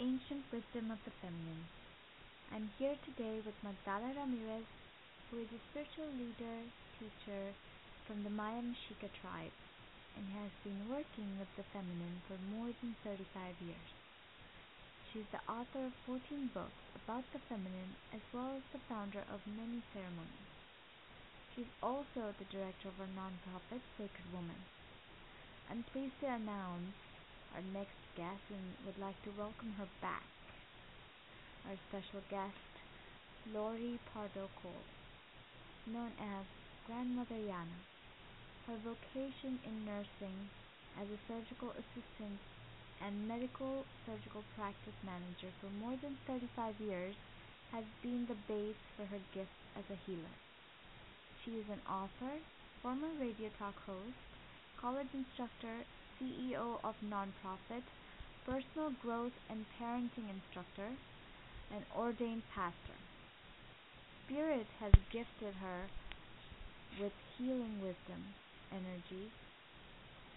ancient wisdom of the feminine. I'm here today with Magdala Ramirez, who is a spiritual leader, teacher from the Maya Mexica tribe, and has been working with the feminine for more than 35 years. She is the author of 14 books about the feminine as well as the founder of many ceremonies. She's also the director of our nonprofit Sacred Woman. I'm pleased to announce our next guest and would like to welcome her back. Our special guest, Lori Pardo Cole, known as Grandmother Yana. Her vocation in nursing as a surgical assistant and medical surgical practice manager for more than 35 years has been the base for her gift as a healer. She is an author, former radio talk host, college instructor, CEO of nonprofit, personal growth and parenting instructor, and ordained pastor. Spirit has gifted her with healing wisdom, energy,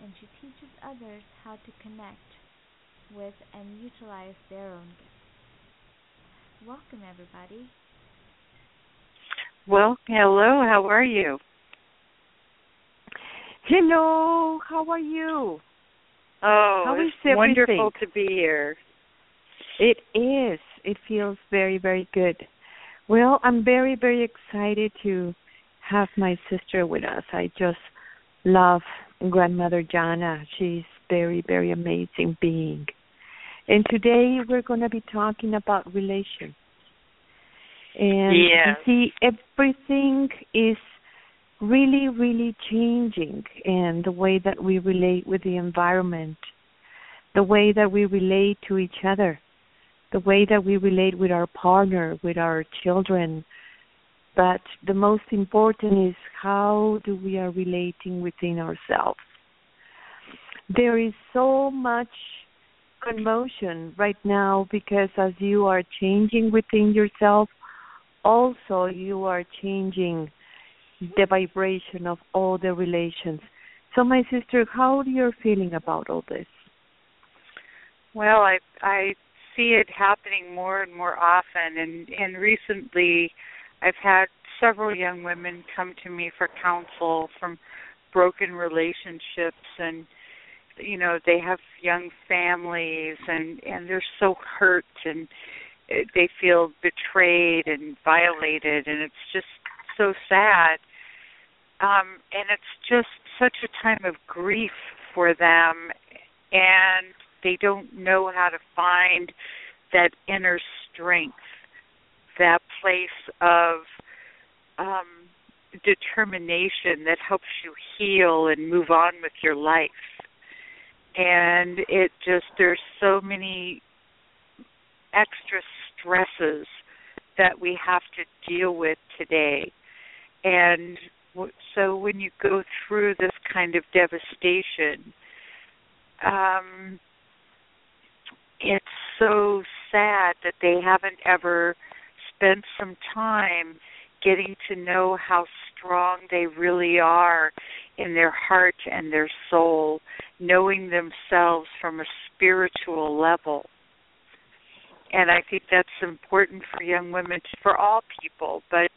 and she teaches others how to connect with and utilize their own gifts. Welcome, everybody. Well, hello, how are you? Hello, how are you? Oh, How it's wonderful to be here. It is. It feels very, very good. Well, I'm very, very excited to have my sister with us. I just love grandmother Jana. She's very, very amazing being. And today we're going to be talking about relations. And Yes. you see, everything is really, really changing, and the way that we relate with the environment, the way that we relate to each other, the way that we relate with our partner, with our children. But the most important is how do we are relating within ourselves. There is so much commotion right now because as you are changing within yourself, also you are changing the vibration of all the relations. So my sister, how are you feeling about all this? Well, I I see it happening more and more often and and recently I've had several young women come to me for counsel from broken relationships and you know they have young families and and they're so hurt and eh, they feel betrayed and violated and it's just so sad. Um and it's just such a time of grief for them and they don't know how to find that inner strength that place of um determination that helps you heal and move on with your life. And it just there's so many extra stresses that we have to deal with today. And so when you go through this kind of devastation um it's so sad that they haven't ever spent some time getting to know how strong they really are in their heart and their soul, knowing themselves from a spiritual level. And I think that's important for young women, for all people, but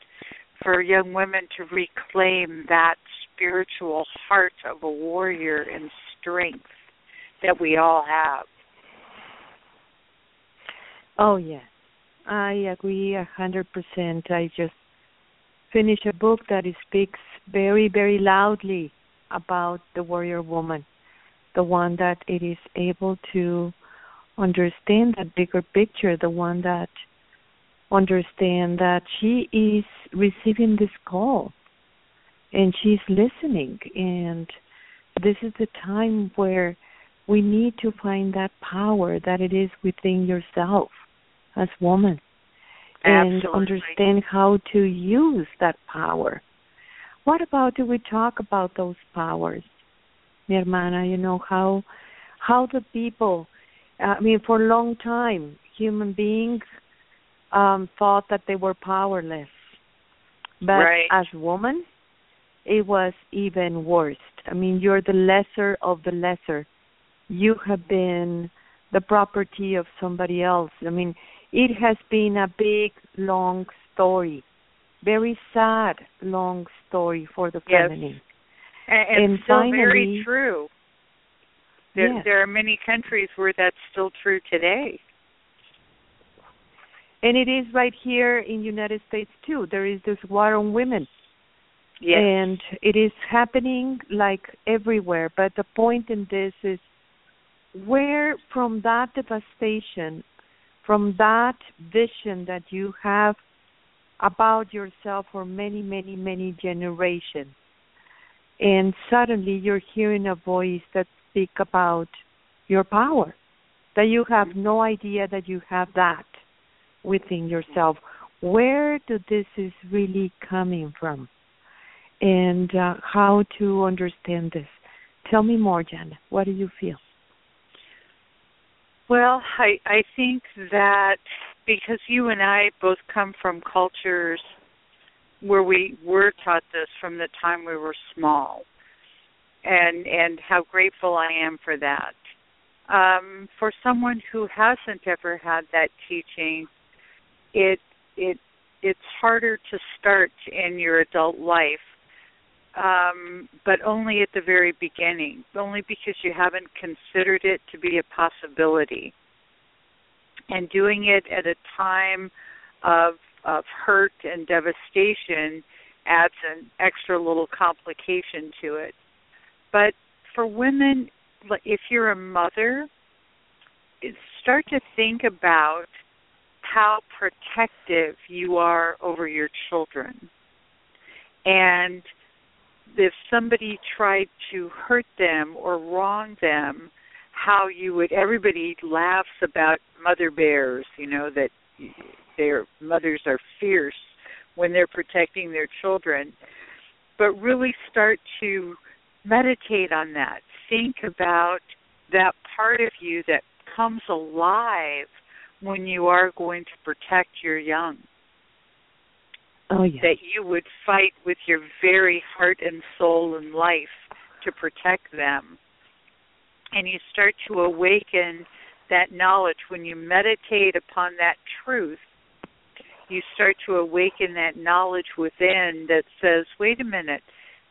for young women to reclaim that spiritual heart of a warrior and strength that we all have. Oh yes, I agree a hundred percent. I just finished a book that speaks very, very loudly about the warrior woman, the one that it is able to understand that bigger picture, the one that understand that she is receiving this call and she's listening. And this is the time where we need to find that power that it is within yourself as woman and Absolutely. understand how to use that power. What about do we talk about those powers, mi hermana? You know how how the people. I mean, for a long time, human beings um, thought that they were powerless, but Right. as woman, it was even worse. I mean, you're the lesser of the lesser. You have been the property of somebody else. I mean, it has been a big, long story, very sad, long story for the yes. feminine. And, and, and still finally, very true. There, yes. there are many countries where that's still true today. And it is right here in United States too. There is this war on women. Yes. And it is happening like everywhere. But the point in this is where from that devastation, from that vision that you have about yourself for many, many, many generations, and suddenly you're hearing a voice that speak about your power, that you have no idea that you have that within yourself. Where do this is really coming from? And uh, how to understand this? Tell me more, Janet. What do you feel? Well, I I think that because you and I both come from cultures where we were taught this from the time we were small, and and how grateful I am for that. Um, for someone who hasn't ever had that teaching, it it it's harder to start in your adult life um, but only at the very beginning, only because you haven't considered it to be a possibility. And doing it at a time of of hurt and devastation adds an extra little complication to it. But for women, if you're a mother, start to think about how protective you are over your children. And if somebody tried to hurt them or wrong them, how you would everybody laughs about mother bears, you know, that their mothers are fierce when they're protecting their children. But really start to meditate on that. Think about that part of you that comes alive when you are going to protect your young. Oh, yeah. That you would fight with your very heart and soul and life to protect them. And you start to awaken that knowledge when you meditate upon that truth. You start to awaken that knowledge within that says, wait a minute,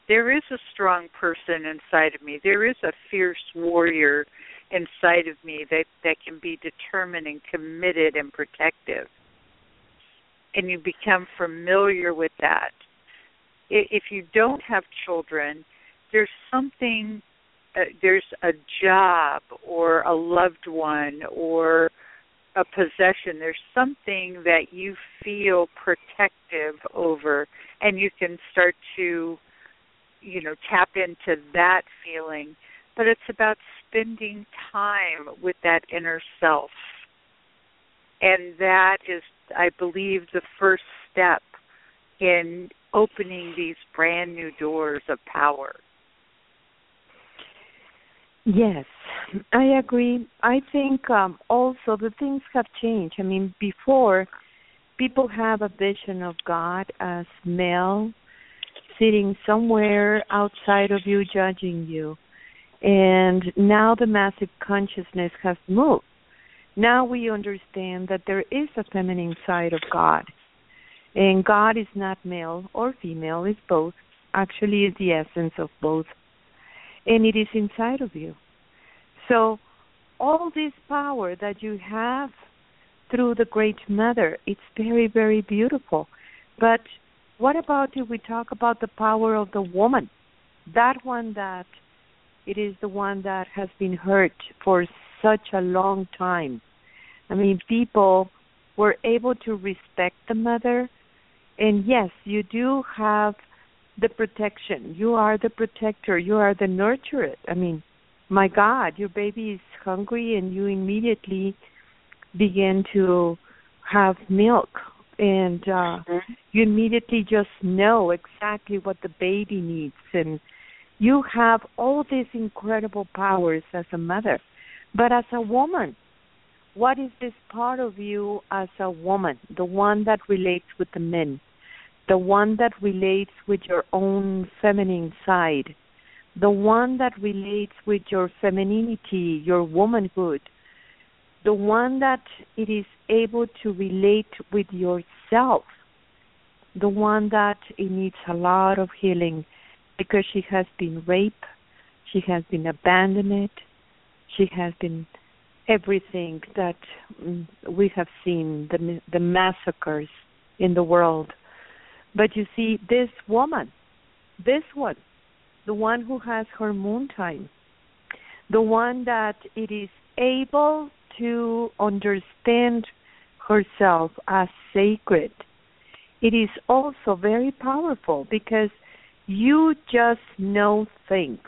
there is a strong person inside of me. There is a fierce warrior inside of me that, that can be determined and committed and protective and you become familiar with that. If you don't have children, there's something, uh, there's a job or a loved one or a possession. There's something that you feel protective over, and you can start to, you know, tap into that feeling. But it's about spending time with that inner self. And that is I believe, the first step in opening these brand new doors of power. Yes, I agree. I think um, also the things have changed. I mean, before people have a vision of God as male, sitting somewhere outside of you, judging you, and now the massive consciousness has moved now we understand that there is a feminine side of God. And God is not male or female, it's both. Actually, is the essence of both. And it is inside of you. So, all this power that you have through the Great Mother, it's very, very beautiful. But what about if we talk about the power of the woman? That one that it is the one that has been hurt for such a long time. I mean, people were able to respect the mother, and yes, you do have the protection. You are the protector. You are the nurturer. I mean, my God, your baby is hungry, and you immediately begin to have milk, and uh, mm-hmm. you immediately just know exactly what the baby needs, and you have all these incredible powers as a mother. But as a woman, what is this part of you as a woman, the one that relates with the men, the one that relates with your own feminine side, the one that relates with your femininity, your womanhood, the one that it is able to relate with yourself, the one that it needs a lot of healing because she has been raped, she has been abandoned, she has been everything that mm, we have seen the the massacres in the world. But you see, this woman, this one, the one who has her moon time, the one that it is able to understand herself as sacred. It is also very powerful because you just know things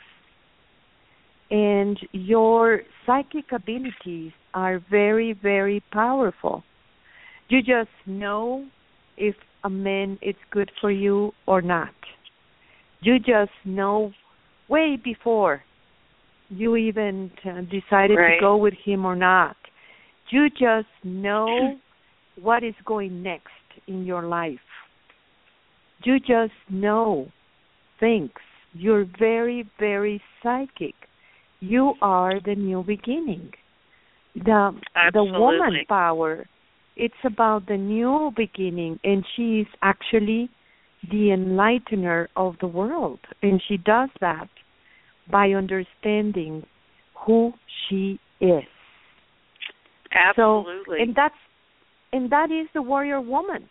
and your psychic abilities are very very powerful. You just know if a man is good for you or not. You just know way before you even uh, decided right. to go with him or not. You just know what is going next in your life. You just know things. You're very very psychic you are the new beginning. The Absolutely. the woman power, it's about the new beginning and she is actually the enlightener of the world and she does that by understanding who she is. Absolutely. So, and that's and that is the warrior woman.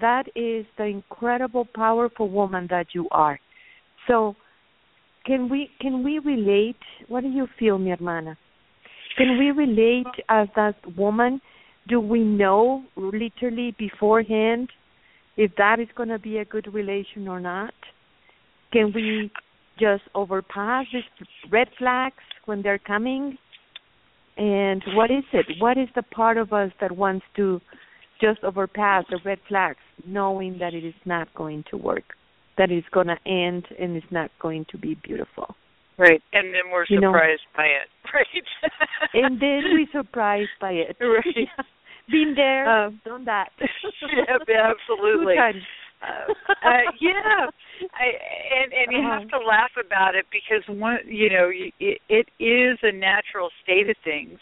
That is the incredible powerful woman that you are. So can we can we relate? What do you feel, mi hermana? Can we relate as that woman? Do we know literally beforehand if that is going to be a good relation or not? Can we just overpass these red flags when they're coming? And what is it? What is the part of us that wants to just overpass the red flags, knowing that it is not going to work? That it's going to end and it's not going to be beautiful. Right, and then we're you surprised know, by it, right? and then we're surprised by it. Right. Been there, um, done that. yeah, absolutely. Uh, uh, yeah, I, and and you have Uh-huh. to laugh about it because one, you know, it, it is a natural state of things,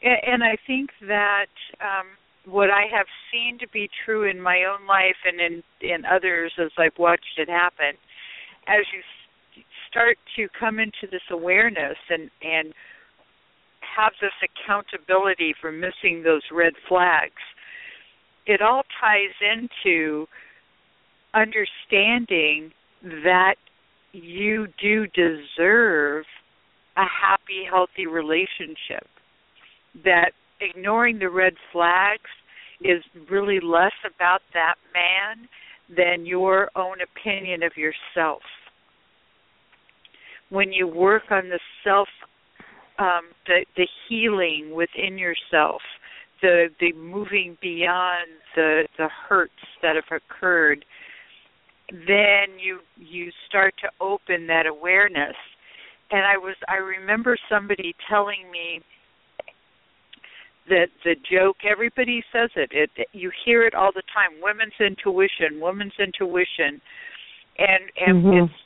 and, and I think that um what I have seen to be true in my own life and in in others as I've watched it happen, as you start to come into this awareness and and have this accountability for missing those red flags, it all ties into understanding that you do deserve a happy, healthy relationship. That ignoring the red flags is really less about that man than your own opinion of yourself. When you work on the self, um, the the healing within yourself, the the moving beyond the the hurts that have occurred, then you you start to open that awareness. And I was I remember somebody telling me that the joke everybody says it. it you hear it all the time. Women's intuition women's intuition. And and Mhm. it's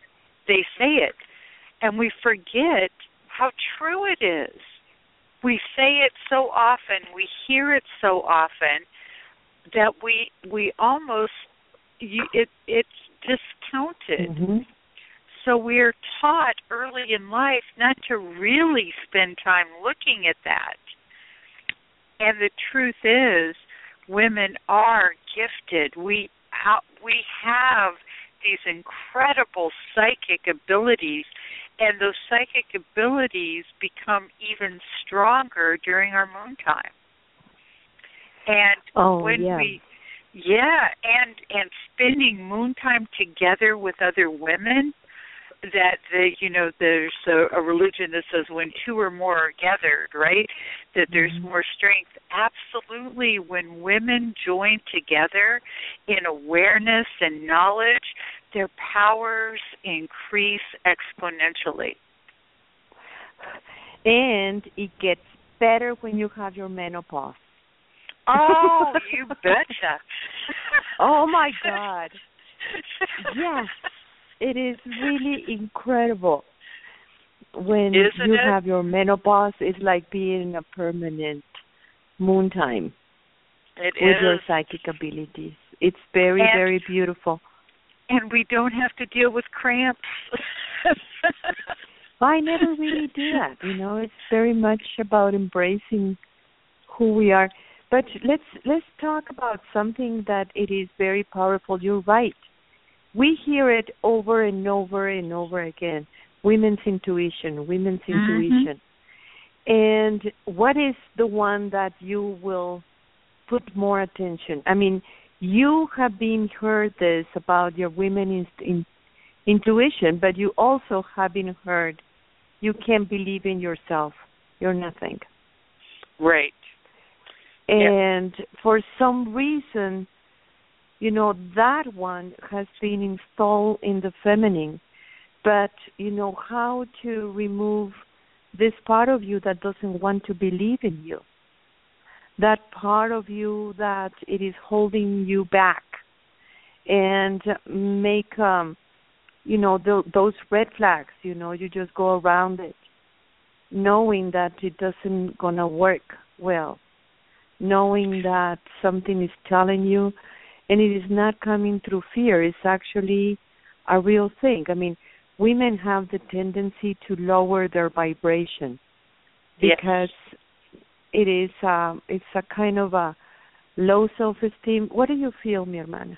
they say it. And we forget how true it is. We say it so often. We hear it so often that we we almost you it it's discounted. Mhm. so we're taught early in life not to really spend time looking at that and the truth is, women are gifted. We out, we have these incredible psychic abilities, and those psychic abilities become even stronger during our moon time. And Oh, when yeah. we yeah, and and spending moon time together with other women that the you know there's a, a religion that says when two or more are gathered right that there's Mhm. more strength absolutely when women join together in awareness and knowledge their powers increase exponentially And it gets better when you have your menopause. oh you betcha Oh my God. Yes. It is really incredible. When Isn't you it? have your menopause, it's like being a permanent moon time it with is. your psychic abilities. It's very, And- very beautiful. and we don't have to deal with cramps. I never really do that. You know, it's very much about embracing who we are. But let's let's talk about something that it is very powerful. You're right. We hear it over and over and over again. Women's intuition, women's Mhm. intuition. And what is the one that you will put more attention? I mean, you have been heard this about your women in, in, intuition, but you also have been heard you can't believe in yourself. You're nothing. right. And for some reason, you know, that one has been installed in the feminine. But, you know, how to remove this part of you that doesn't want to believe in you. That part of you that it is holding you back and make um you know th- those red flags you know you just go around it knowing that it doesn't gonna work well knowing that something is telling you and it is not coming through fear. It's actually a real thing. I mean women have the tendency to lower their vibration Yes. because it is um it's a kind of a low self esteem what do you feel mi hermana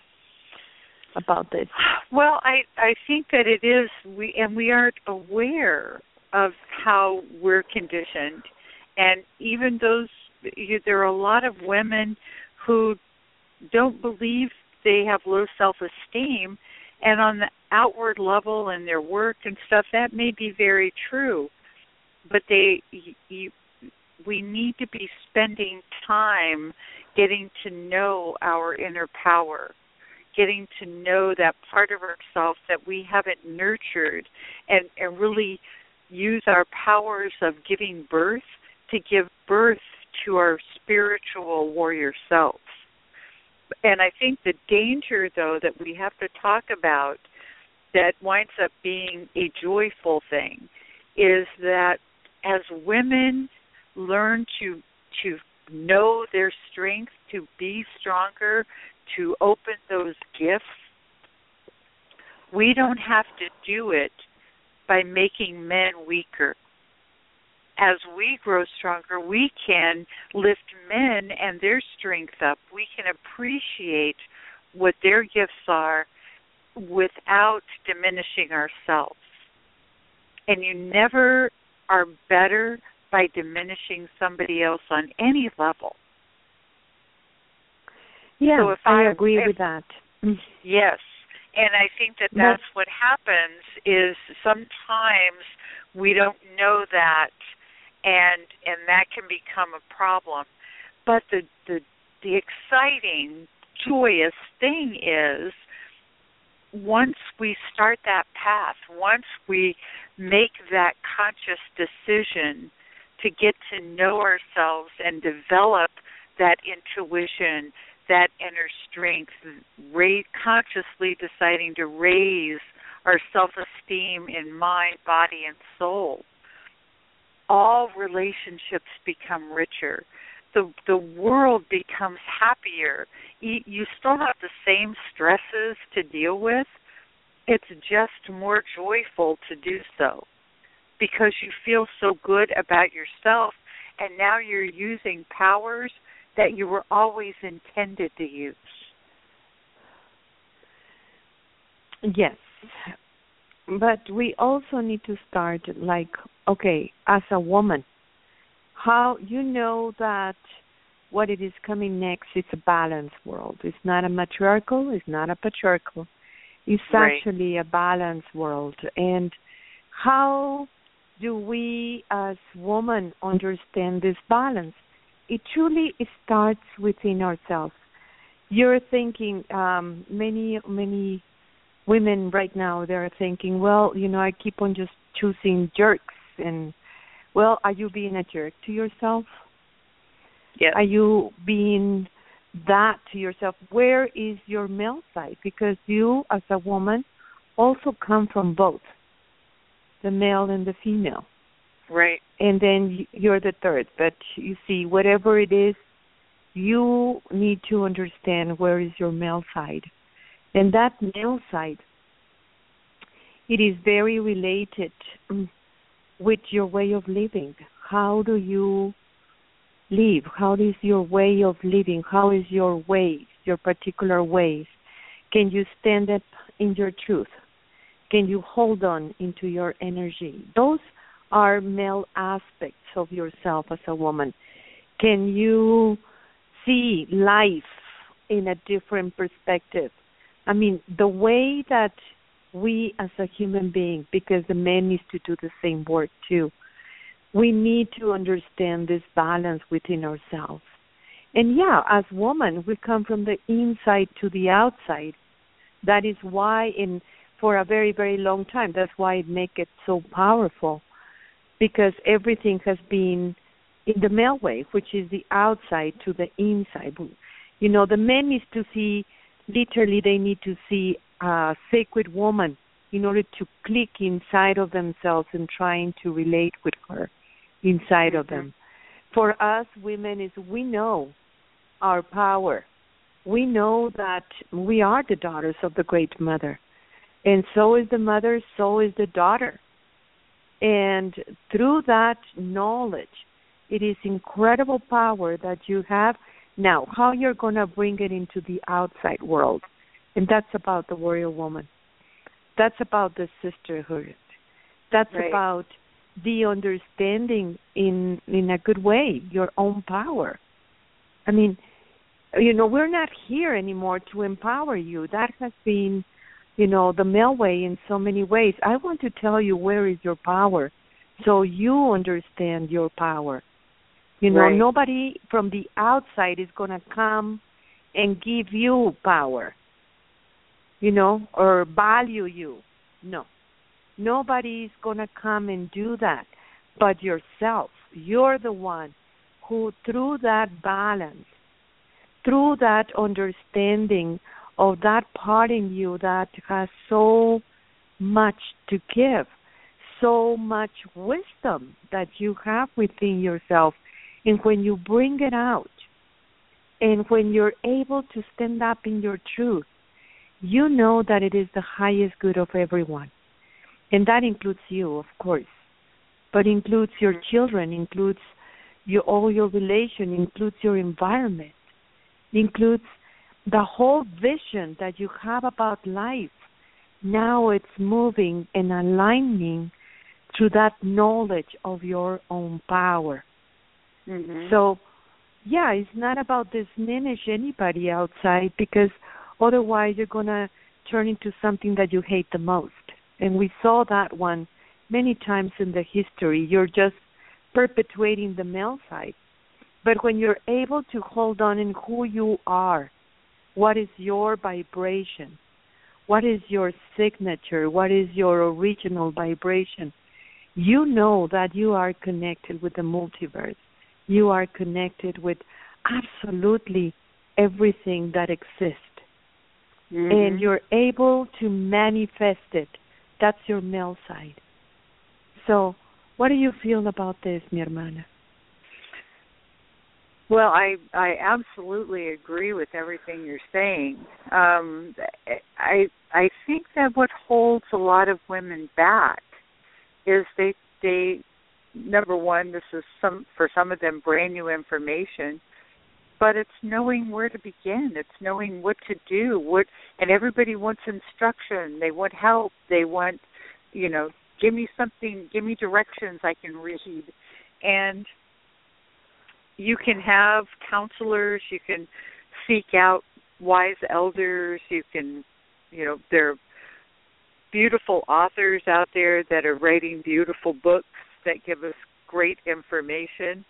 about this? Well, I I think that it is we and we aren't aware of how we're conditioned, and even those you, there are a lot of women who don't believe they have low self-esteem, and on the outward level in their work and stuff that may be very true, but they you we need to be spending time getting to know our inner power getting to know that part of ourselves that we haven't nurtured and, and really use our powers of giving birth to give birth to our spiritual warrior selves. And I think the danger, though, that we have to talk about that winds up being a joyful thing is that as women learn to to know their strength, to be stronger, to open those gifts, we don't have to do it by making men weaker. As we grow stronger, we can lift men and their strength up. We can appreciate what their gifts are without diminishing ourselves. And you never are better by diminishing somebody else on any level. yeah So if i I- agree if- with that. Yes. And I think that that's what happens is sometimes we don't know that and and that can become a problem. But the the the exciting joyous thing is once we start that path, once we make that conscious decision to get to know ourselves and develop that intuition, that inner strength, raise, consciously deciding to raise our self-esteem in mind, body, and soul, all relationships become richer. The the world becomes happier. You, you still have the same stresses to deal with. It's just more joyful to do so because you feel so good about yourself and now you're using powers that you were always intended to use. Yes. But we also need to start like, okay, as a woman, how you know that what it is coming next is a balanced world. It's not a matriarchal, it's not a patriarchal. It's Right. actually a balanced world. And how do we as women understand this balance? It truly starts within ourselves. You're thinking um many many women right now they're thinking, well, you know, I keep on just choosing jerks and well, are you being a jerk to yourself? Yes. Are you being that to yourself? Where is your male side? Because you, as a woman, also come from both the male and the female. right. And then you're the third. But you see, whatever it is you need to understand where is your male side. And that male side, it is very related um, with your way of living. How do you live? How is your way of living? How is your ways, your particular ways? Can you stand up in your truth? Can you hold on into your energy? Those are male aspects of yourself as a woman. Can you see life in a different perspective? I mean, the way that we as a human being, because the man needs to do the same work too, we need to understand this balance within ourselves. And yeah, as women, we come from the inside to the outside. That is why in for a very, very long time, that's why it make it so powerful. Because everything has been in the male way, which is the outside to the inside. You know, the men needs to see literally they need to see a sacred woman in order to click inside of themselves and trying to relate with her inside of them. For us women is we know our power. We know that we are the daughters of the great mother. And so is the mother, so is the daughter. And through that knowledge, it is incredible power that you have now. How you're going to bring it into the outside world. And that's about the warrior woman. That's about the sisterhood. That's right. about the understanding in in a good way your own power i mean you know we're not here anymore to empower you that has been you know the male way in so many ways i want to tell you where is your power so you understand your power you know right. nobody from the outside is going to come and give you power you know or value you no Nobody's going to come and do that but yourself. You're the one who, through that balance, through that understanding of that part in you that has so much to give, so much wisdom that you have within yourself, and when you bring it out, and when you're able to stand up in your truth, you know that it is the highest good of everyone and that includes you, of course, but includes your children, includes your all your relation, includes your environment, includes the whole vision that you have about life. Now it's moving and aligning to that knowledge of your own power. Mm-hmm. So, yeah, it's not about diminish anybody outside because otherwise you're gonna turn into something that you hate the most and we saw that one many times in the history. You're just perpetuating the male side. But when you're able to hold on in who you are, what is your vibration? What is your signature? What is your original vibration? You know that you are connected with the multiverse. You are connected with absolutely everything that exists. Mm-hmm. And you're able to manifest it that's your male side. So, what do you feel about this, mi hermana? Well, I I absolutely agree with everything you're saying. Um, I I think that what holds a lot of women back is they they number one this is some for some of them brand new information but it's knowing where to begin. It's knowing what to do what and everybody wants instruction. They want help. They want you know give me something give me directions i can read. And you can have counselors. You can seek out wise elders. You can you know there are beautiful authors out there that are writing beautiful books that give us great information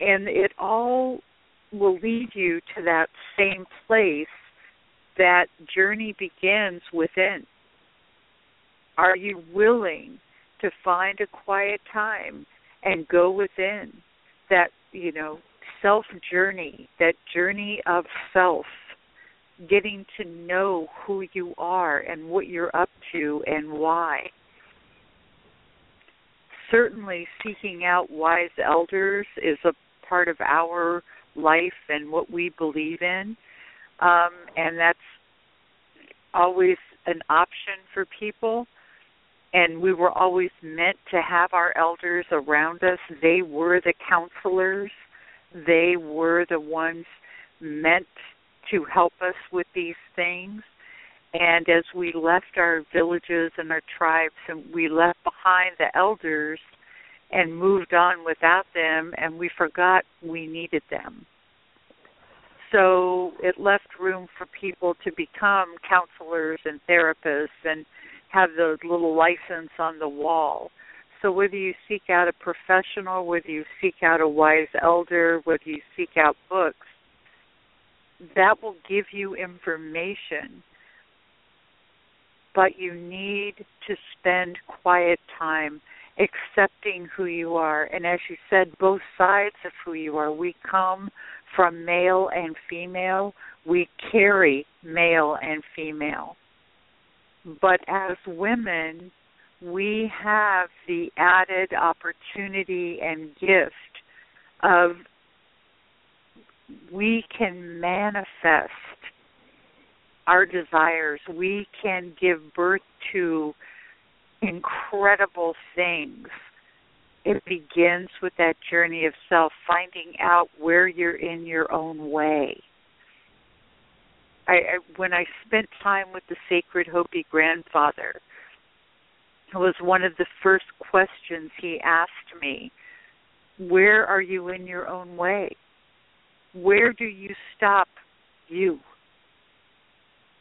and it all will lead you to that same place that journey begins within. Are you willing to find a quiet time and go within that, you know, self journey, that journey of self, getting to know who you are and what you're up to and why? Certainly seeking out wise elders is a part of our life and what we believe in. Um, and that's always an option for people. And we were always meant to have our elders around us. They were the counselors, they were the ones meant to help us with these things. And as we left our villages and our tribes and we left behind the elders and moved on without them and we forgot we needed them. So it left room for people to become counselors and therapists and have the little license on the wall. So whether you seek out a professional, whether you seek out a wise elder, whether you seek out books, that will give you information. But you need to spend quiet time accepting who you are. And as you said, both sides of who you are. We come from male and female, we carry male and female. But as women, we have the added opportunity and gift of we can manifest our desires. We can give birth to incredible things. It begins with that journey of self, finding out where you're in your own way. I, I when I spent time with the sacred Hopi grandfather, it was one of the first questions he asked me. Where are you in your own way? Where do you stop you?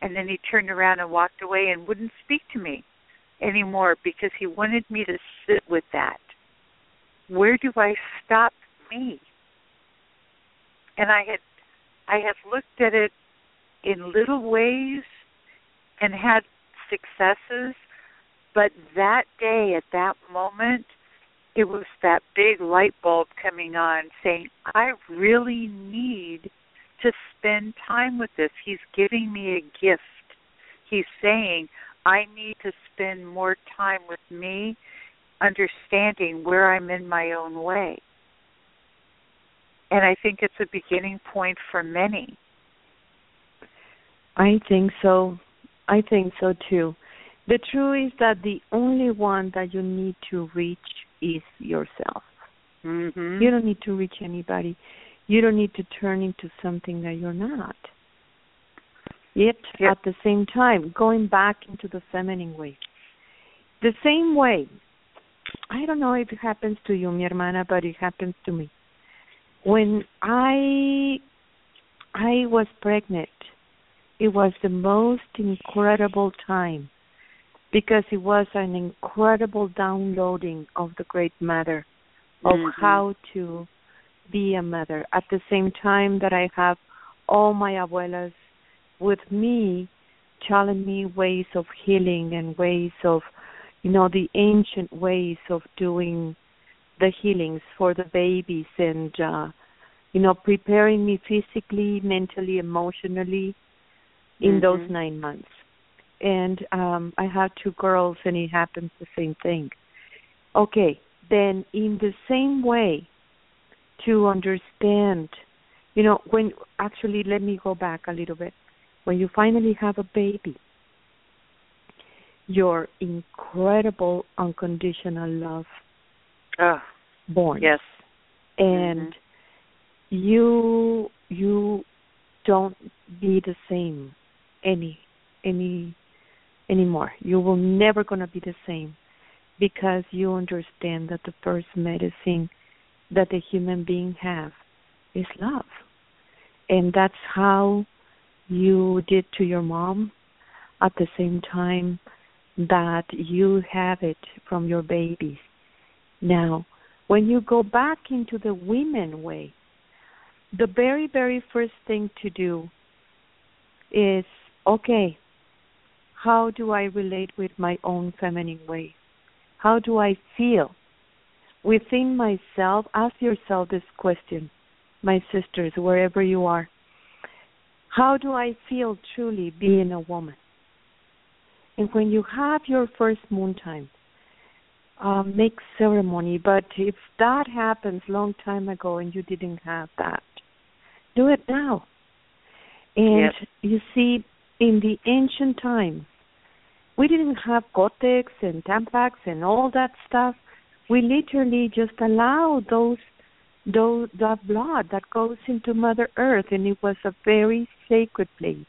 And then he turned around and walked away and wouldn't speak to me anymore because he wanted me to sit with that. Where do I stop me? And I had I had looked at it in little ways and had successes, but that day at that moment it was that big light bulb coming on saying, I really need to spend time with this. He's giving me a gift. He's saying, I need to spend more time with me, understanding where I'm in my own way. And I think it's a beginning point for many. I think so. I think so too. The truth is that the only one that you need to reach is yourself. Mm-hmm. You don't need to reach anybody. You don't need to turn into something that you're not. Yet yep. at the same time, going back into the feminine way. The same way. I don't know if it happens to you, mi hermana, but it happens to me. When I I was pregnant, it was the most incredible time because it was an incredible downloading of the great mother of mm-hmm. how to be a mother at the same time that I have all my abuelas with me telling me ways of healing and ways of you know the ancient ways of doing the healings for the babies and uh you know preparing me physically mentally emotionally in mm-hmm. those 9 months and um I have two girls and it happens the same thing. Okay, then in the same way to understand, you know, when actually let me go back a little bit. When you finally have a baby, your incredible unconditional love oh, born. Yes. And mm-hmm. you you don't be the same any any anymore. You will never going to be the same because you understand that the first medicine that the human being have is love. And that's how you did to your mom at the same time that you have it from your babies. Now, when you go back into the women way, the very, very first thing to do is okay, how do I relate with my own feminine way? How do I feel? Within myself, ask yourself this question, my sisters, wherever you are. How do I feel truly being a woman? And when you have your first moon time, um, make ceremony. But if that happens long time ago and you didn't have that, Do it now. And Yes. you see, in the ancient times, we didn't have Kotex and Tampax and all that stuff. We literally just allow those those that blood that goes into Mother Earth, and it was a very sacred place.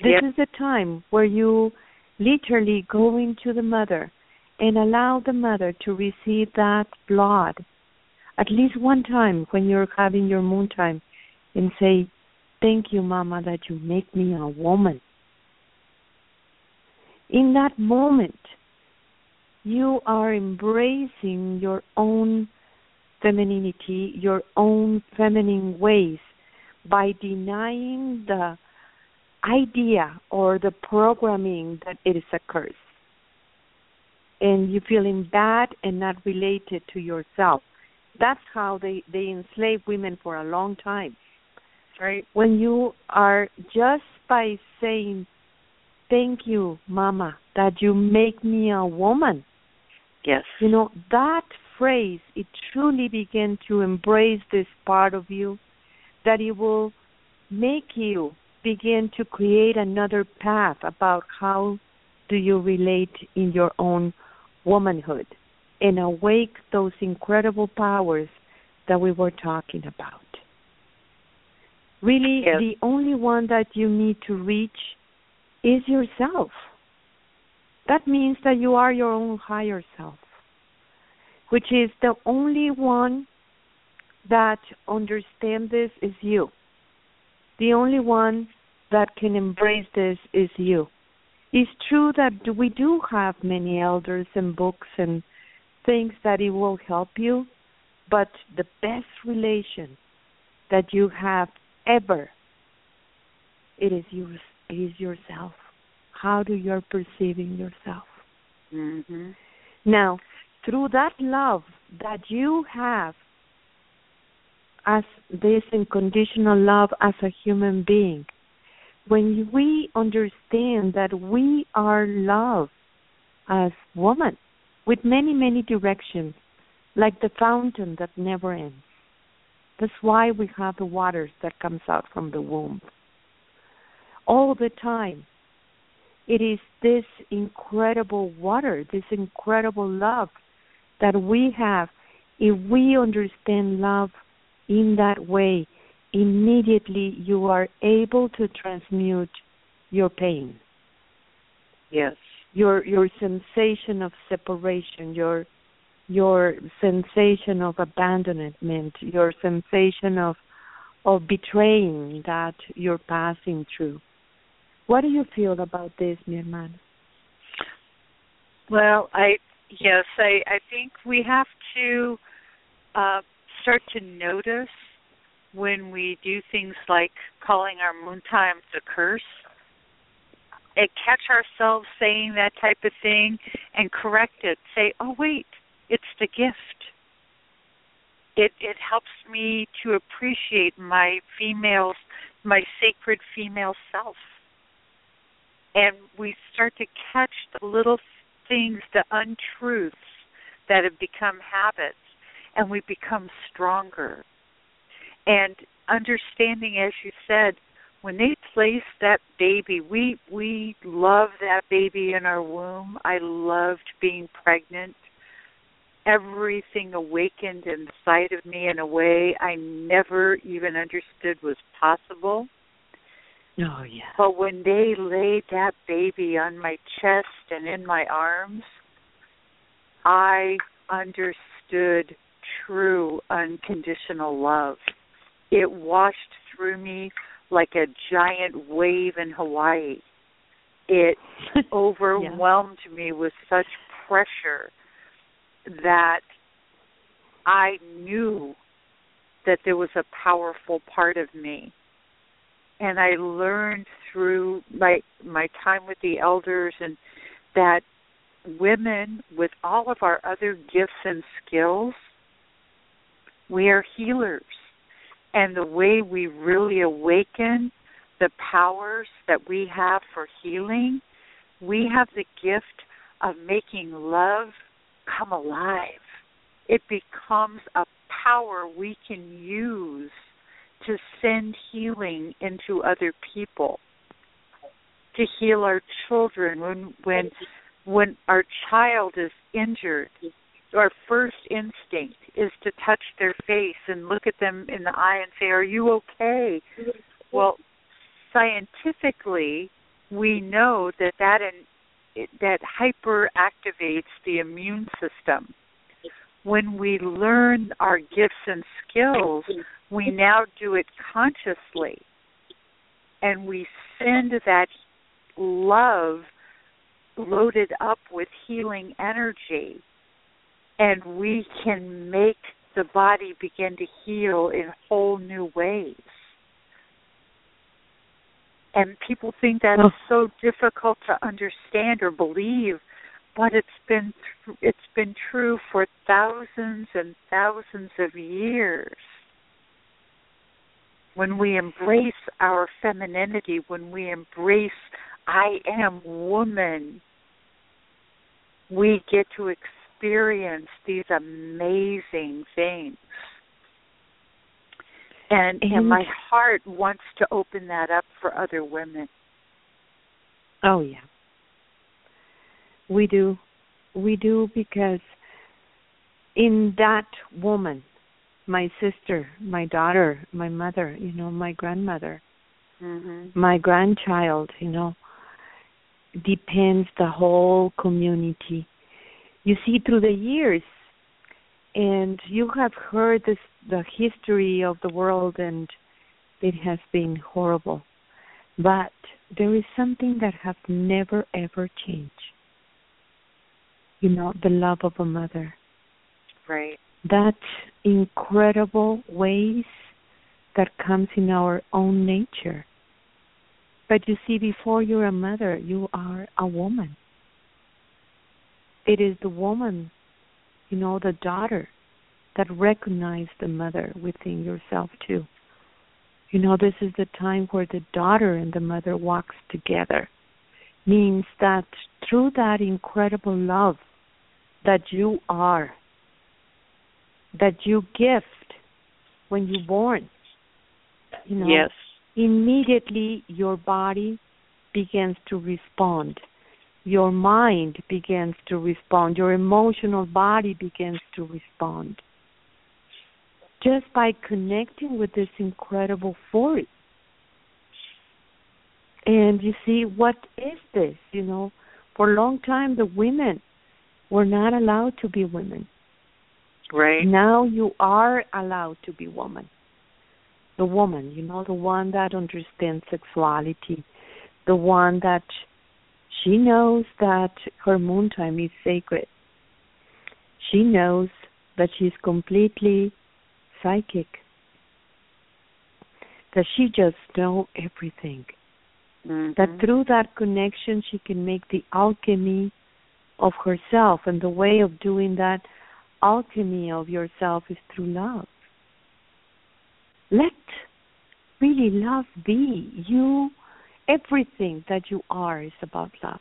This Yep. is the time where you literally go into the mother and allow the mother to receive that blood at least one time when you're having your moon time and say, Thank you, Mama, that you make me a woman. In that moment, you are embracing your own femininity, your own feminine ways by denying the idea or the programming that it is a curse. And you feeling bad and not related to yourself. That's how they, they enslave women for a long time. Right. When you are just by saying, Thank you, Mama, that you make me a woman. Yes. You know, that phrase, it truly begin to embrace this part of you that it will make you begin to create another path about how do you relate in your own womanhood and awake those incredible powers that we were talking about. Really, Yes. the only one that you need to reach is yourself. That means that you are your own higher self, which is the only one that understands this is you. The only one that can embrace this is you. It's true that we do have many elders and books and things that it will help you, but the best relation that you have ever it is yours it is yourself. How do you're perceiving yourself? Mhm. Now, through that love that you have as this unconditional love as a human being, when we understand that we are love as woman with many, many directions, like the fountain that never ends. That's why we have the waters that comes out from the womb. All the time. It is this incredible water, this incredible love that we have. If we understand love in that way, immediately you are able to transmute your pain, Yes. your your sensation of separation, your your sensation of abandonment, your sensation of of betraying that you're passing through. What do you feel about this, mi? Well, I yes, I I think we have to uh start to notice when we do things like calling our moon times a curse and catch ourselves saying that type of thing and correct it. Say, "Oh wait, it's the gift." It it helps me to appreciate my female my sacred female self. And we start to catch the little things, the untruths that have become habits, and we become stronger. And understanding, as you said, when they place that baby, we we love that baby in our womb. I loved being pregnant. Everything awakened inside of me in a way I never even understood was possible. Oh yeah. But when they laid that baby on my chest and in my arms, I understood true unconditional love. It washed through me like a giant wave in Hawaii. It overwhelmed me with such pressure that I knew that there was a powerful part of me and I learned through my my time with the elders and that women with all of our other gifts and skills we are healers. And the way we really awaken the powers that we have for healing we have the gift of making love come alive. It becomes a power we can use to send healing into other people to heal our children when when when our child is injured. Our first instinct is to touch their face and look at them in the eye and say are you okay? Well scientifically we know that that in, that hyper activates the immune system. When we learn our gifts and skills we now do it consciously and we send that love loaded up with healing energy and we can make the body begin to heal in whole new ways and people think that's oh. so difficult to understand or believe but it's been it's been true for thousands and thousands of years when we embrace our femininity when we embrace i am woman we get to experience these amazing things. And and, and my heart wants to open that up for other women. Oh yeah. We do. We do because in that woman my sister my daughter my mother you know my grandmother mm-hmm. my grandchild you know depends the whole community. You see through the years and you have heard this, the history of the world and it has been horrible. But there is something that has never ever changed. You know the love of a mother. Right that incredible ways that comes in our own nature but you see before you're a mother you are a woman it is the woman you know, the daughter that recognize the mother within yourself too. You know, this is the time where the daughter and the mother walks together. Means that through that incredible love that you are, that you gift when you're born, you know, yes. immediately your body begins to respond your mind begins to respond, your emotional body begins to respond. Just by connecting with this incredible force. And you see, what is this? You know, for a long time, the women were not allowed to be women. Right. Now you are allowed to be woman. The woman, you know, the one that understands sexuality, the one that she knows that her moon time is sacred. She knows that she's completely psychic. That she just knows everything. Mm-hmm. That through that connection she can make the alchemy of herself and the way of doing that alchemy of yourself is through love. Let really love be. You everything that you are is about love.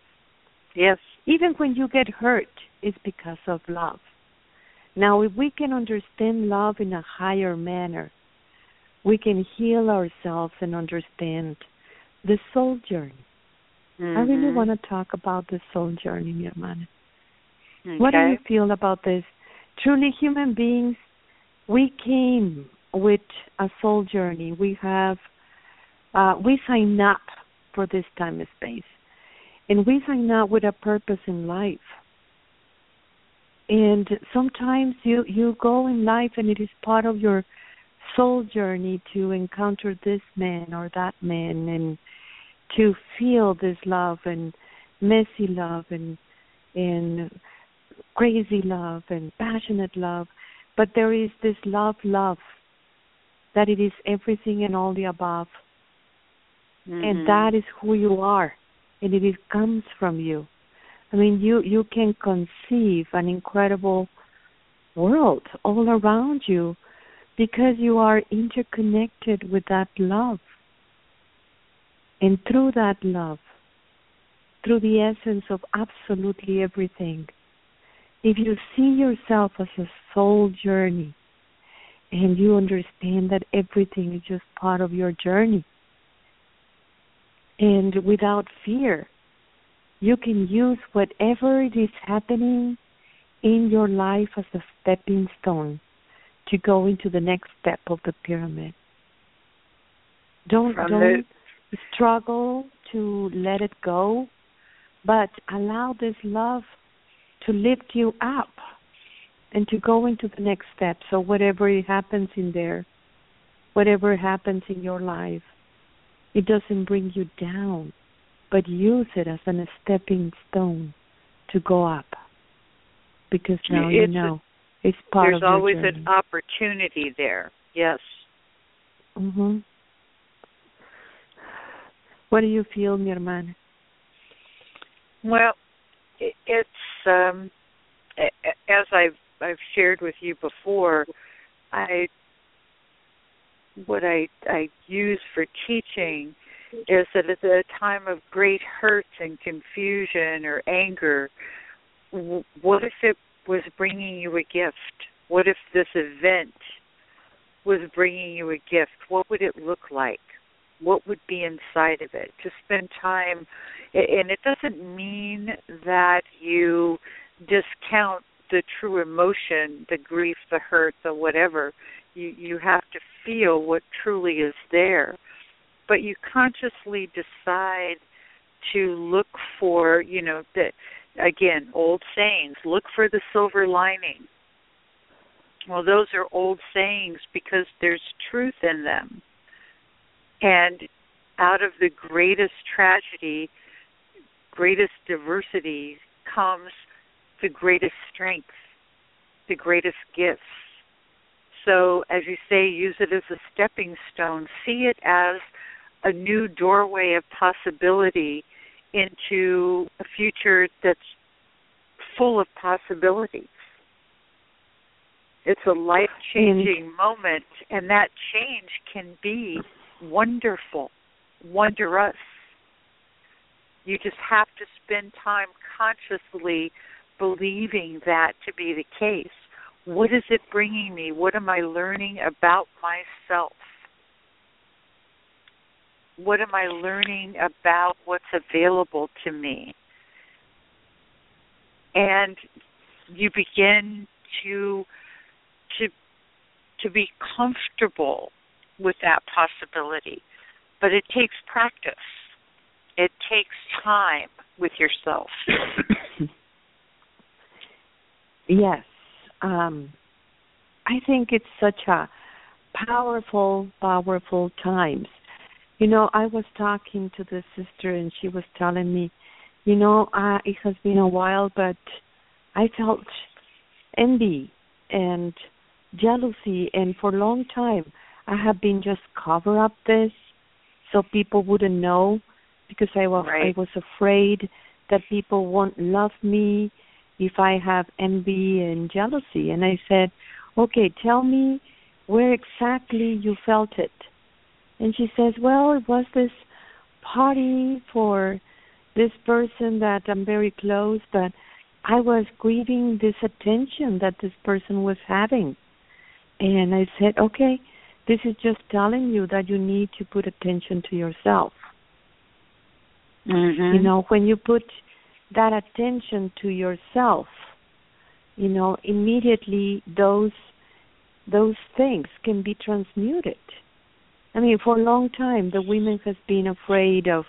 Yes. Even when you get hurt, it's because of love. Now, if we can understand love in a higher manner, we can heal ourselves and understand the soul journey. Mm-hmm. I really want to talk about the soul journey, mi hermana. Okay. What do you feel about this? Truly, human beings, we came with a soul journey. We have, uh, we sign up for this time and space. And we sign up with a purpose in life. And sometimes you you go in life and it is part of your soul journey to encounter this man or that man and to feel this love and messy love and and crazy love and passionate love but there is this love love that it is everything and all the above. Mm-hmm. and that is who you are and it is, comes from you. I mean you you can conceive an incredible world all around you because you are interconnected with that love. And through that love through the essence of absolutely everything if you see yourself as a soul journey and you understand that everything is just part of your journey. And without fear, you can use whatever it is happening in your life as a stepping stone to go into the next step of the pyramid. Don't don't struggle to let it go, but allow this love to lift you up and to go into the next step. So whatever happens in there, whatever happens in your life, it doesn't bring you down, but use it as a stepping stone to go up. Because now you It's a- know it's part There's of your always journey. an opportunity there. Yes. Mhm. What do you feel, mi hermana? Well, it, it's um as I've I've shared with you before, I what I I use for teaching is that at a time of great hurt and confusion or anger, what if it was bringing you a gift? What if this event was bringing you a gift? What would it look like? What would be inside of it? To spend time, and it doesn't mean that you discount the true emotion, the grief, the hurt, the whatever. You you have to feel what truly is there but you consciously decide to look for, you know, that again, old sayings, look for the silver lining. Well, those are old sayings because there's truth in them. And out of the greatest tragedy, greatest diversity comes the greatest strength, the greatest gifts. So, as you say, use it as a stepping stone. See it as a new doorway of possibility into a future that's full of possibilities. It's a life changing moment, and that change can be wonderful, wondrous. You just have to spend time consciously believing that to be the case. What is it bringing me? What am I learning about myself? what am I learning about what's available to me? And you begin to to to be comfortable with that possibility. But it takes practice. It takes time with yourself. yes. Um I think it's such a powerful, powerful times you know, I was talking to the sister and she was telling me, you know, uh, it has been a while, but I felt envy and jealousy, and for a long time I have been just cover up this so people wouldn't know because I was right. I was afraid that people won't love me if I have envy and jealousy. And I said, okay, tell me where exactly you felt it and she says, "Well, it was this party for this person that I'm very close, but I was grieving this attention that this person was having." And I said, "Okay, this is just telling you that you need to put attention to yourself." Mm-hmm. You know, when you put that attention to yourself, you know, immediately those those things can be transmuted. I mean, for a long time, the women has been afraid of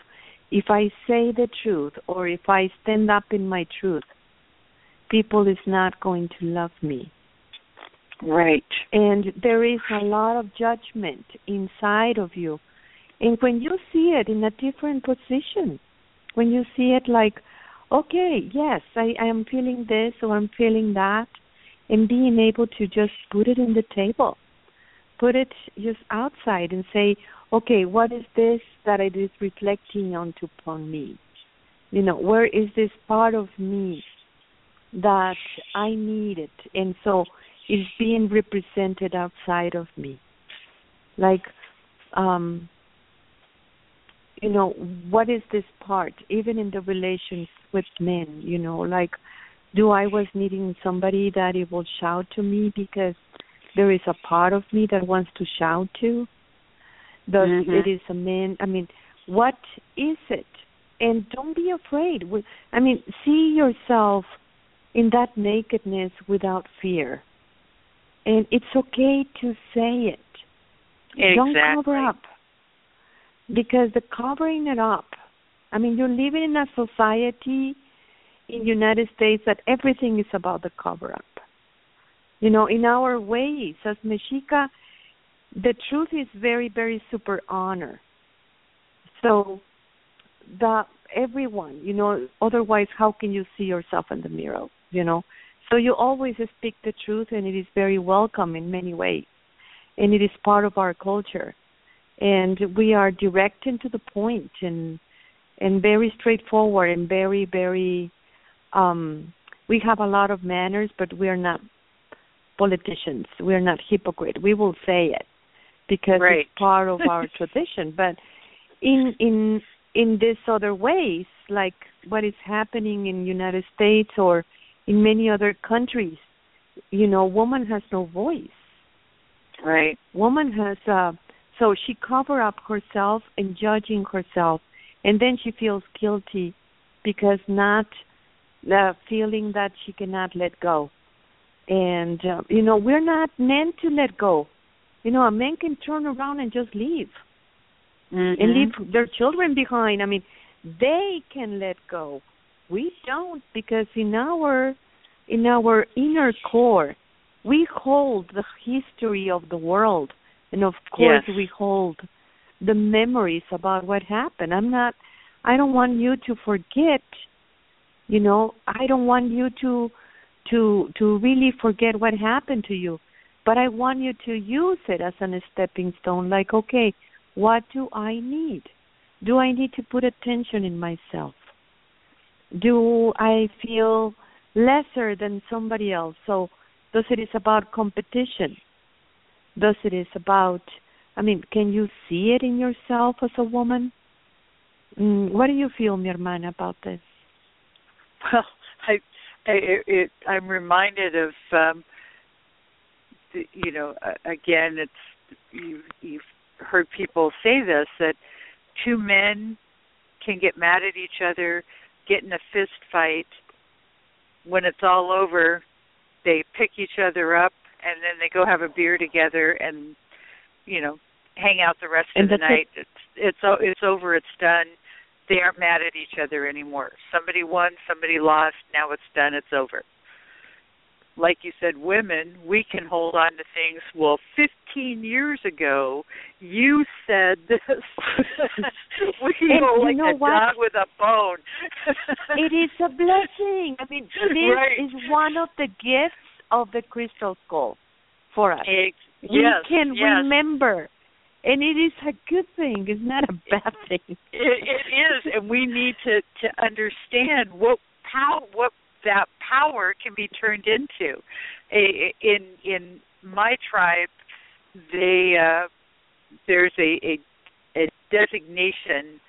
if I say the truth or if I stand up in my truth, people is not going to love me. Right. And there is a lot of judgment inside of you. And when you see it in a different position, when you see it like, okay, yes, I, I am feeling this or I'm feeling that, and being able to just put it in the table put it just outside and say, okay, what is this that it is reflecting onto upon me? You know, where is this part of me that I need it, and so is being represented outside of me? Like, um, you know, what is this part? Even in the relations with men, you know, like, do I was needing somebody that it will shout to me because there is a part of me that wants to shout to. Thus, Mhm. it is a man. I mean, what is it? And don't be afraid. I mean, see yourself in that nakedness without fear. And it's okay to say it. Don't cover up. Because the covering it up, I mean, you're living in a society in the United States that everything is about the cover up. You know, in our ways as Mexica, the truth is very, very super honor. So the everyone, you know, otherwise how can you see yourself in the mirror, you know? So you always speak the truth and it is very welcome in many ways. And it is part of our culture. And we are direct and to the point and and very straightforward and very, very um we have a lot of manners but we are not politicians. We are not hypocrite. We will say it because Right. it's part of our tradition. But in in in these other ways, like what is happening in United States or in many other countries, you know, woman has no voice. Right. Woman has uh so she cover up herself and judging herself and then she feels guilty because not the feeling that she cannot let go. And uh, you know, we're not meant to let go. You know, a man can turn around and just leave Mhm. and leave their children behind. I mean, they can let go. We don't because in our in our inner core, we hold the history of the world, and of course Yes. we hold the memories about what happened. I'm not. I don't want you to forget. You know, I don't want you to to to really forget what happened to you, but I want you to use it as a stepping stone. Like, okay, what do I need? Do I need to put attention in myself? Do I feel lesser than somebody else? So, thus it is about competition. Thus it is about, I mean, can you see it in yourself as a woman? Mm, what do you feel, mi about this? Well, I, I it, I'm reminded of, um, the, you know, again, it's you, you've heard people say this that two men can get mad at each other, get in a fist fight. When it's all over, they pick each other up and then they go have a beer together and, you know, hang out the rest And of the that's it. night. It's it's it's over. It's done they aren't mad at each other anymore. Somebody won, somebody lost, now it's done, it's over. Like you said, women, we can hold on to things. Well, 15 years ago, you said this. we And go like a what? dog with a bone. it is a blessing. I mean, this Right. is one of the gifts of the crystal skull for us. Ex- we yes, can yes. remember. And it is a good thing. It's not a bad thing. It, it is, and we need to to understand what how what that power can be turned into. A, in in my tribe, they uh, there's a, a a designation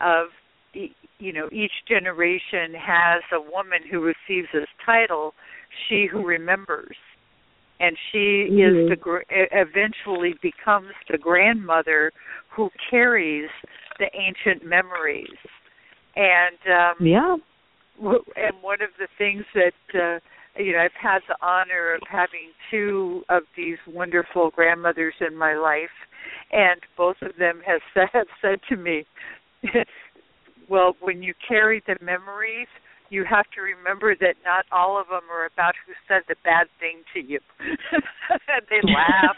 of you know each generation has a woman who receives this title, she who remembers and she Mhm. is the gr- eventually becomes the grandmother who carries the ancient memories and um Yeah. And one of the things that uh you know I've had the honor of having two of these wonderful grandmothers in my life and both of them have said have said to me well when you carry the memories you have to remember that not all of them are about who said the bad thing to you. they laugh.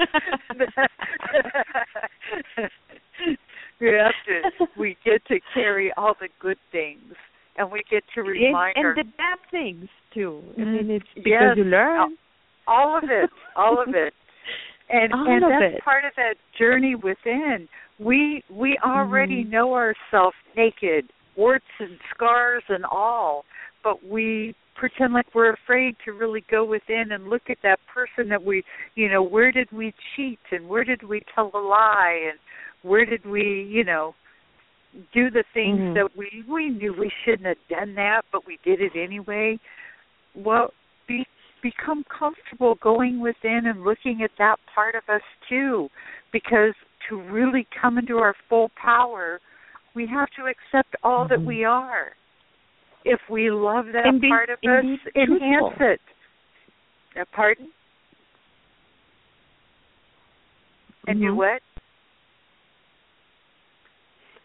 we have to we get to carry all the good things and we get to And, remind our and the bad things too. I Mhm. mean, it's because Yes. you learn. all of it, all of it. And All and that's it. part of that journey within. We we already Mhm. know ourselves naked, warts and scars and all, but we pretend like we're afraid to really go within and look at that person that we, you know, where did we cheat and where did we tell a lie and where did we, you know, do the things Mhm. that we we knew we shouldn't have done that, but we did it anyway. Well, be become comfortable going within and looking at that part of us too because to really come into our full power we have to accept all mm-hmm. that we are if we love that part of us enhance it uh, pardon and mm-hmm. do what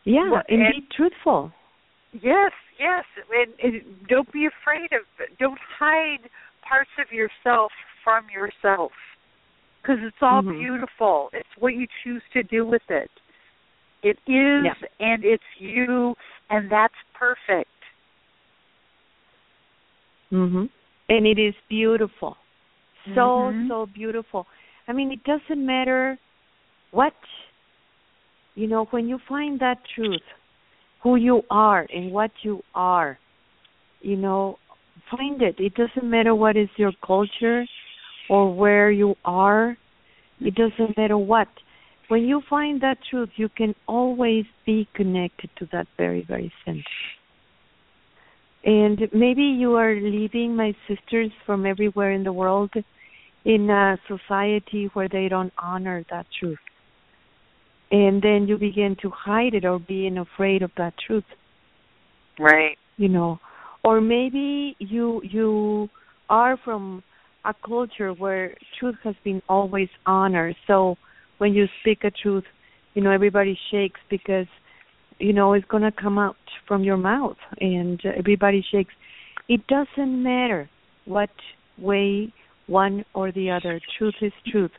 yeah well, and, and be truthful yes yes and, and don't be afraid of don't hide parts of yourself from yourself because it's all mm-hmm. beautiful. It's what you choose to do with it. It is, yeah. and it's you, and that's perfect. Mhm. And it is beautiful. So mm-hmm. so beautiful. I mean, it doesn't matter what you know when you find that truth, who you are and what you are. You know, find it. It doesn't matter what is your culture or where you are. It doesn't matter what. When you find that truth, you can always be connected to that very, very center. And maybe you are leaving my sisters from everywhere in the world in a society where they don't honor that truth. And then you begin to hide it or being afraid of that truth. Right. You know, or maybe you you are from a culture where truth has been always honored. So when you speak a truth, you know everybody shakes because you know it's going to come out from your mouth and everybody shakes. It doesn't matter what way one or the other. Truth is truth.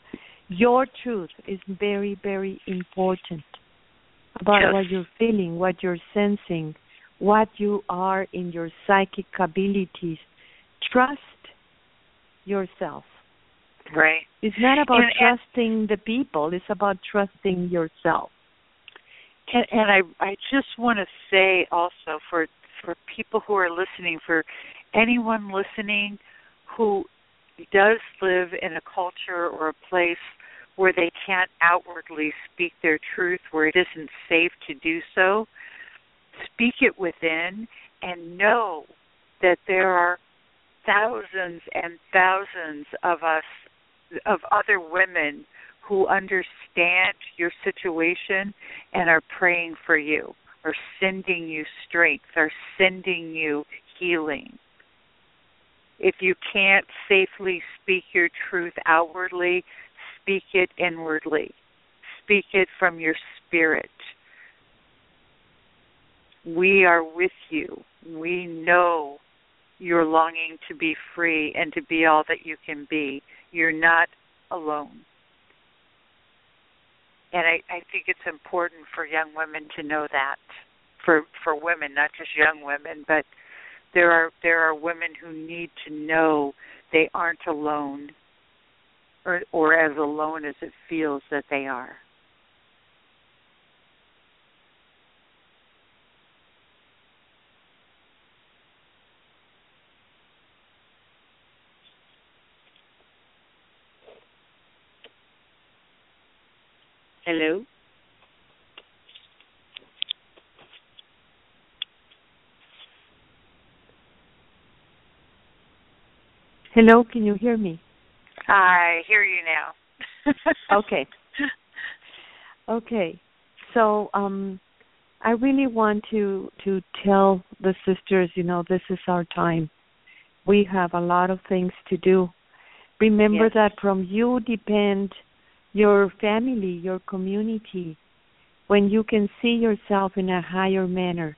Your truth is very very important about yes. what you're feeling, what you're sensing, what you are in your psychic abilities. Trust yourself. Right. It's not about and, trusting the people, it's about trusting yourself. And, and I I just want to say also for for people who are listening, for anyone listening who does live in a culture or a place where they can't outwardly speak their truth, where it isn't safe to do so, speak it within and know that there are thousands and thousands of us of other women who understand your situation and are praying for you are sending you strength are sending you healing. If you can't safely speak your truth outwardly speak it inwardly speak it from your spirit we are with you. We know you're longing to be free and to be all that you can be. You're not alone. And I, I think it's important for young women to know that. For for women, not just young women, but there are there are women who need to know they aren't alone or or as alone as it feels that they are. Hello? Hello, can you hear me? I hear you now. okay. Okay. So, um I really want to to tell the sisters, you know, this is our time. We have a lot of things to do. Remember yes. that from you depend your family, your community, when you can see yourself in a higher manner,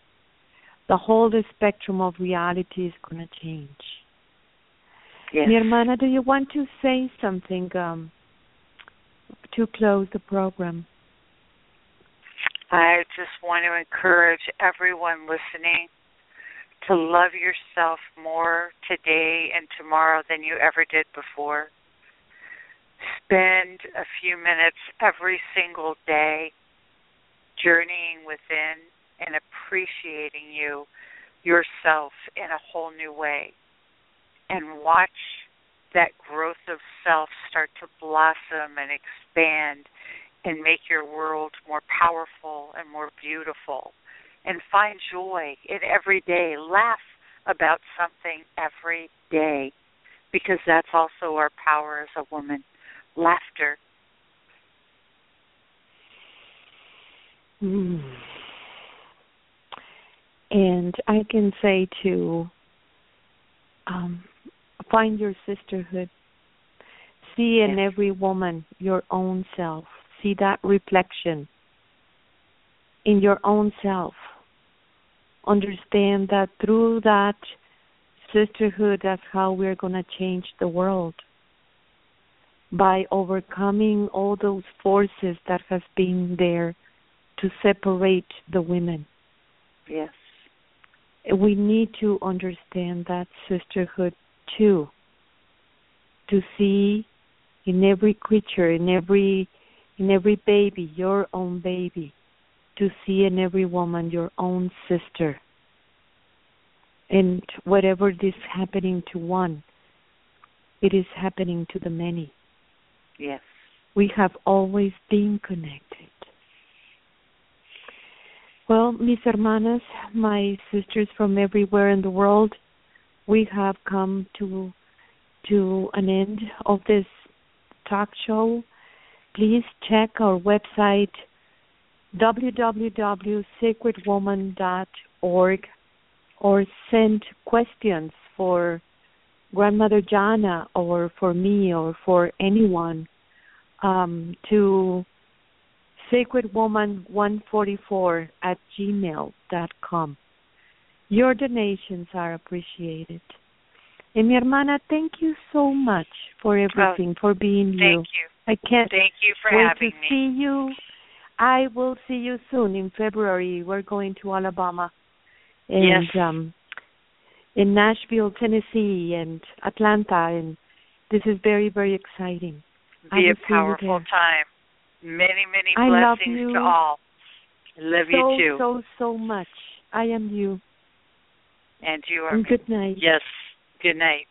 the whole spectrum of reality is going to change. Yes. Mi hermana, do you want to say something um, to close the program? I just want to encourage everyone listening to love yourself more today and tomorrow than you ever did before spend a few minutes every single day journeying within and appreciating you yourself in a whole new way and watch that growth of self start to blossom and expand and make your world more powerful and more beautiful and find joy in every day laugh about something every day because that's also our power as a woman. Laughter. Mm. And I can say to um, find your sisterhood. See in Yes. every woman your own self. See that reflection in your own self. Understand that through that sisterhood, that's how we're going to change the world. By overcoming all those forces that have been there to separate the women. Yes. We need to understand that sisterhood too. To see in every creature, in every in every baby, your own baby. To see in every woman your own sister. And whatever is happening to one, it is happening to the many. Yes. We have always been connected. Well, mis hermanas, my sisters from everywhere in the world, we have come to to an end of this talk show. Please check our website www.sacredwoman.org or send questions for grandmother Jana or for me or for anyone um, to sacredwoman144 at gmail dot com. Your donations are appreciated. And mi hermana, thank you so much for everything, for being you. Thank you. I can't Thank you for wait having to me. see you. I will see you soon in February. We're going to Alabama and Yes. um in Nashville, Tennessee and Atlanta and this is very, very exciting. I Be a powerful time. Many, many I blessings to all. Love so, you too. so, so much. I am you. And you are good night. Yes. Good night.